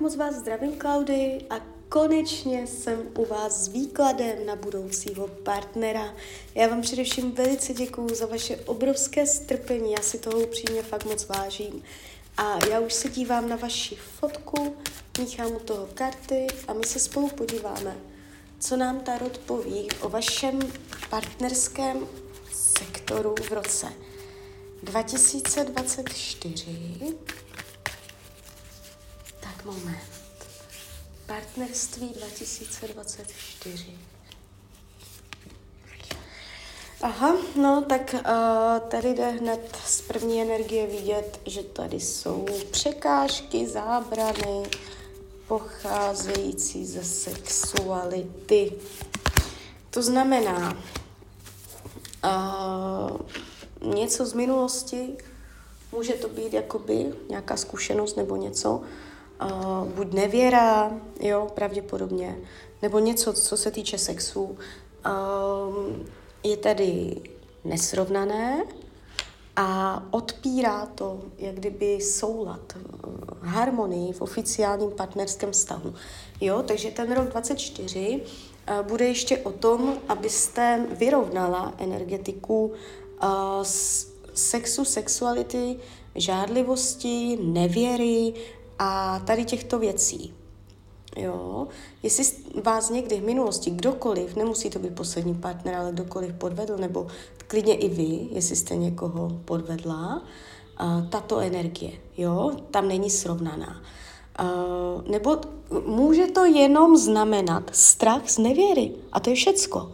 Moc vás zdravím, Klaudy, a konečně jsem u vás s výkladem na budoucího partnera. Já vám především velice děkuju za vaše obrovské strpení, já si toho upřímně fakt moc vážím. A já už se dívám na vaši fotku, míchám u toho karty a my se spolu podíváme, co nám Tarot poví o vašem partnerském sektoru v roce 2024 moment. Partnerství 2024. Aha, no tak uh, tady jde hned z první energie vidět, že tady jsou překážky, zábrany pocházející ze sexuality. To znamená uh, něco z minulosti, může to být jakoby nějaká zkušenost nebo něco, uh, buď nevěra, jo, pravděpodobně, nebo něco, co se týče sexu, uh, je tady nesrovnané a odpírá to, jak kdyby soulad, harmonii v oficiálním partnerském vztahu. Jo, takže ten rok 24 uh, bude ještě o tom, abyste vyrovnala energetiku uh, sexu, sexuality, žádlivosti, nevěry, a tady těchto věcí. Jo, jestli vás někdy v minulosti kdokoliv, nemusí to být poslední partner, ale kdokoliv podvedl, nebo klidně i vy, jestli jste někoho podvedla, uh, tato energie, jo, tam není srovnaná. Uh, nebo může to jenom znamenat strach z nevěry. A to je všecko.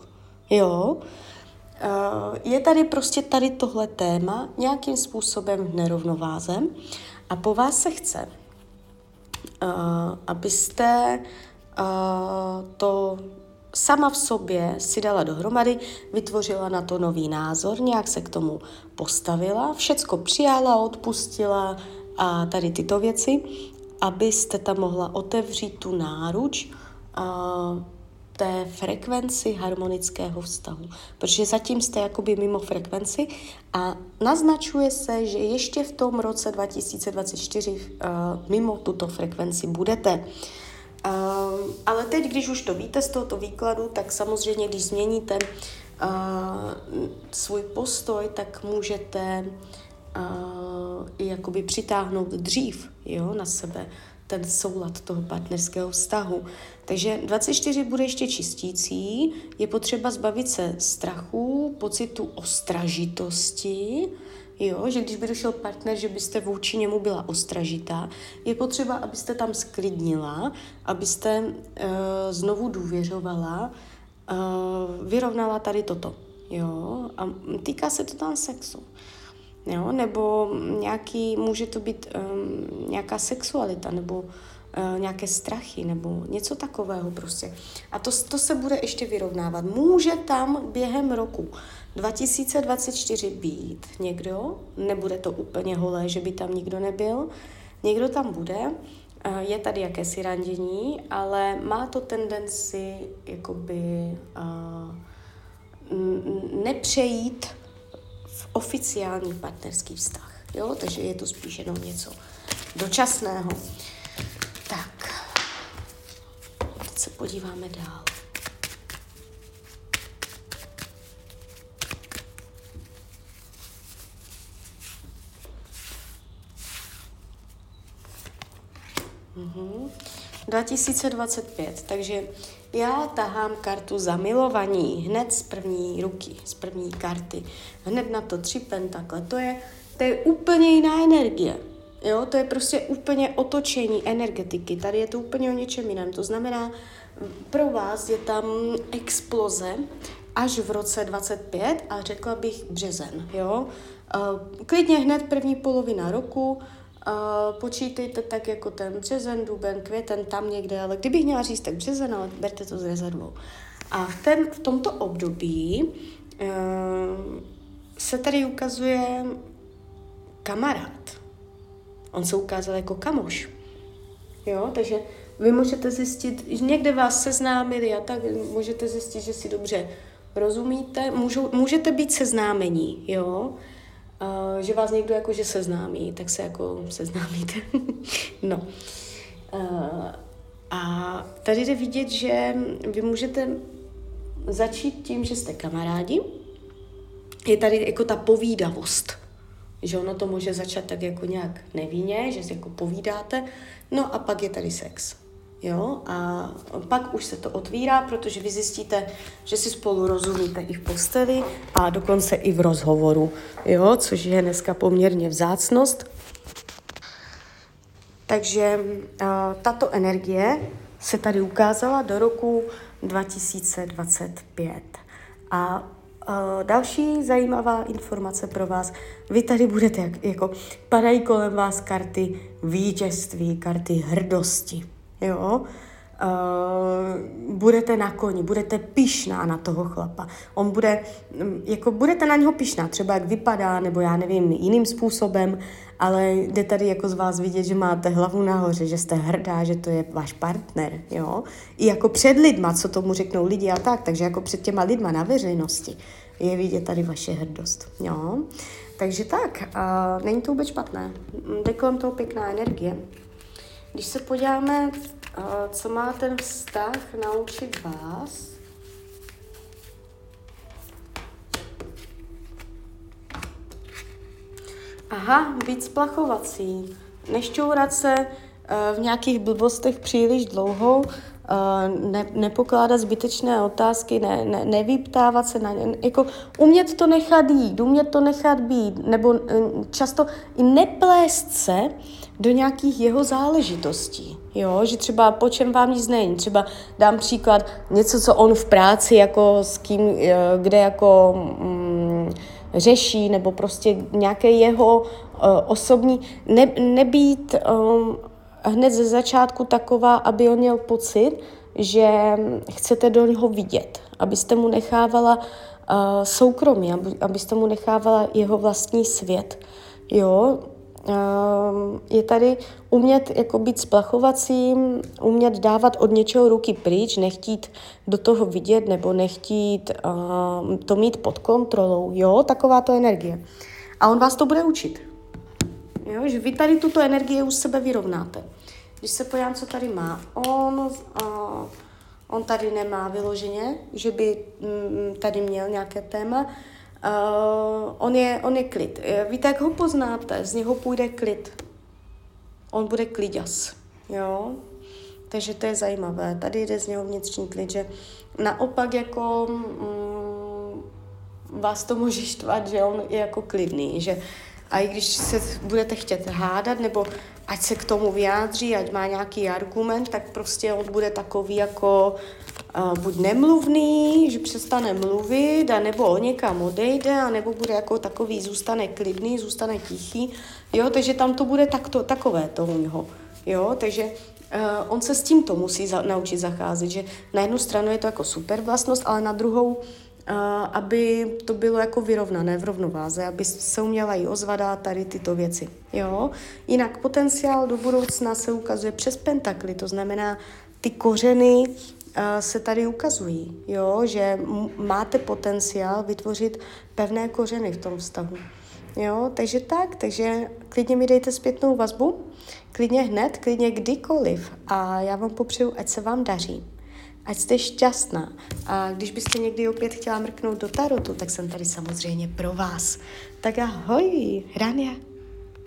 Jo. Uh, je tady prostě tady tohle téma nějakým způsobem v nerovnováze a po vás se chce, uh, abyste uh, to sama v sobě si dala dohromady, vytvořila na to nový názor, nějak se k tomu postavila, všecko přijala, odpustila a tady tyto věci, abyste tam mohla otevřít tu náruč uh, té frekvenci harmonického vztahu. Protože zatím jste jakoby mimo frekvenci a naznačuje se, že ještě v tom roce 2024 uh, eh, mimo tuto frekvenci budete. Uh, ale teď, když už to víte z tohoto výkladu, tak samozřejmě, když změníte uh, svůj postoj, tak můžete uh, jakoby přitáhnout dřív jo, na sebe ten soulad toho partnerského vztahu. Takže 24 bude ještě čistící, je potřeba zbavit se strachu, pocitu ostražitosti, jo, že když by došel partner, že byste vůči němu byla ostražitá, je potřeba, abyste tam sklidnila, abyste uh, znovu důvěřovala, uh, vyrovnala tady toto. Jo, a týká se to tam sexu jo? nebo nějaký, může to být um, nějaká sexualita, nebo uh, nějaké strachy, nebo něco takového prostě. A to, to se bude ještě vyrovnávat. Může tam během roku 2024 být někdo, nebude to úplně holé, že by tam nikdo nebyl, někdo tam bude, uh, je tady jakési randění, ale má to tendenci jakoby uh, nepřejít oficiální partnerský vztah. Jo? Takže je to spíš jenom něco dočasného. Tak, teď se podíváme dál. Mm-hmm. 2025, takže já tahám kartu zamilovaní hned z první ruky, z první karty. Hned na to tři pentakle. To je, to je úplně jiná energie. Jo, to je prostě úplně otočení energetiky. Tady je to úplně o něčem jiném. To znamená, pro vás je tam exploze až v roce 25 a řekla bych březen. Jo? Klidně hned první polovina roku, Počítejte tak jako ten březen, duben, květen, tam někde, ale kdybych měla říct, tak březen, ale berte to z rezervou. A v, ten, v tomto období uh, se tady ukazuje kamarád. On se ukázal jako kamoš. Jo, takže vy můžete zjistit, že někde vás seznámili a tak můžete zjistit, že si dobře rozumíte. Můžou, můžete být seznámení, jo, že vás někdo jakože seznámí, tak se jako seznámíte. no. A tady jde vidět, že vy můžete začít tím, že jste kamarádi. Je tady jako ta povídavost. Že ono to může začat tak jako nějak nevinně, že si jako povídáte. No a pak je tady sex. Jo, a pak už se to otvírá, protože vy zjistíte, že si spolu rozumíte i v posteli a dokonce i v rozhovoru, jo, což je dneska poměrně vzácnost. Takže tato energie se tady ukázala do roku 2025. A další zajímavá informace pro vás. Vy tady budete, jak, jako padají kolem vás karty vítězství, karty hrdosti. Jo? Uh, budete na koni, budete pišná na toho chlapa. On bude, mm, jako budete na něho pišná, třeba jak vypadá, nebo já nevím, jiným způsobem, ale jde tady jako z vás vidět, že máte hlavu nahoře, že jste hrdá, že to je váš partner, jo. I jako před lidma, co tomu řeknou lidi a tak, takže jako před těma lidma na veřejnosti je vidět tady vaše hrdost, jo. Takže tak, uh, není to vůbec špatné. Jde kolem toho pěkná energie. Když se podíváme, uh, co má ten vztah naučit vás, Aha, být splachovací. Nešťourat se uh, v nějakých blbostech příliš dlouho, uh, ne, nepokládat zbytečné otázky, ne, ne, nevyptávat se na ně. Jako umět to nechat jít, umět to nechat být, nebo uh, často i neplést se do nějakých jeho záležitostí. Jo, že třeba po čem vám nic není. Třeba dám příklad něco, co on v práci jako s kým, kde jako mm, řeší, nebo prostě nějaké jeho uh, osobní, ne, nebýt um, hned ze začátku taková, aby on měl pocit, že chcete do něho vidět, abyste mu nechávala uh, soukromí, aby, abyste mu nechávala jeho vlastní svět. Jo, je tady umět jako být splachovacím, umět dávat od něčeho ruky pryč, nechtít do toho vidět nebo nechtít uh, to mít pod kontrolou, jo, taková to energie. A on vás to bude učit. Jo, že vy tady tuto energii u sebe vyrovnáte. Když se podívám, co tady má, on, uh, on tady nemá vyloženě, že by mm, tady měl nějaké téma, Uh, on, je, on je klid. Eh, víte, jak ho poznáte? Z něho půjde klid. On bude klidas. Jo? Takže to je zajímavé. Tady jde z něho vnitřní klid, že naopak jako mm, vás to může štvat, že on je jako klidný, že a i když se budete chtět hádat, nebo ať se k tomu vyjádří, ať má nějaký argument, tak prostě on bude takový jako uh, buď nemluvný, že přestane mluvit, a nebo někam odejde, a nebo bude jako takový, zůstane klidný, zůstane tichý, jo, takže tam to bude takto, takové to u něho, jo, takže uh, on se s tímto musí za, naučit zacházet, že na jednu stranu je to jako super vlastnost, ale na druhou aby to bylo jako vyrovnané v rovnováze, aby se uměla i ozvadat tady tyto věci. Jo? Jinak potenciál do budoucna se ukazuje přes pentakly, to znamená, ty kořeny se tady ukazují, jo? že máte potenciál vytvořit pevné kořeny v tom vztahu. Jo, takže tak, takže klidně mi dejte zpětnou vazbu, klidně hned, klidně kdykoliv a já vám popřeju, ať se vám daří ať jste šťastná. A když byste někdy opět chtěla mrknout do tarotu, tak jsem tady samozřejmě pro vás. Tak ahoj, Rania.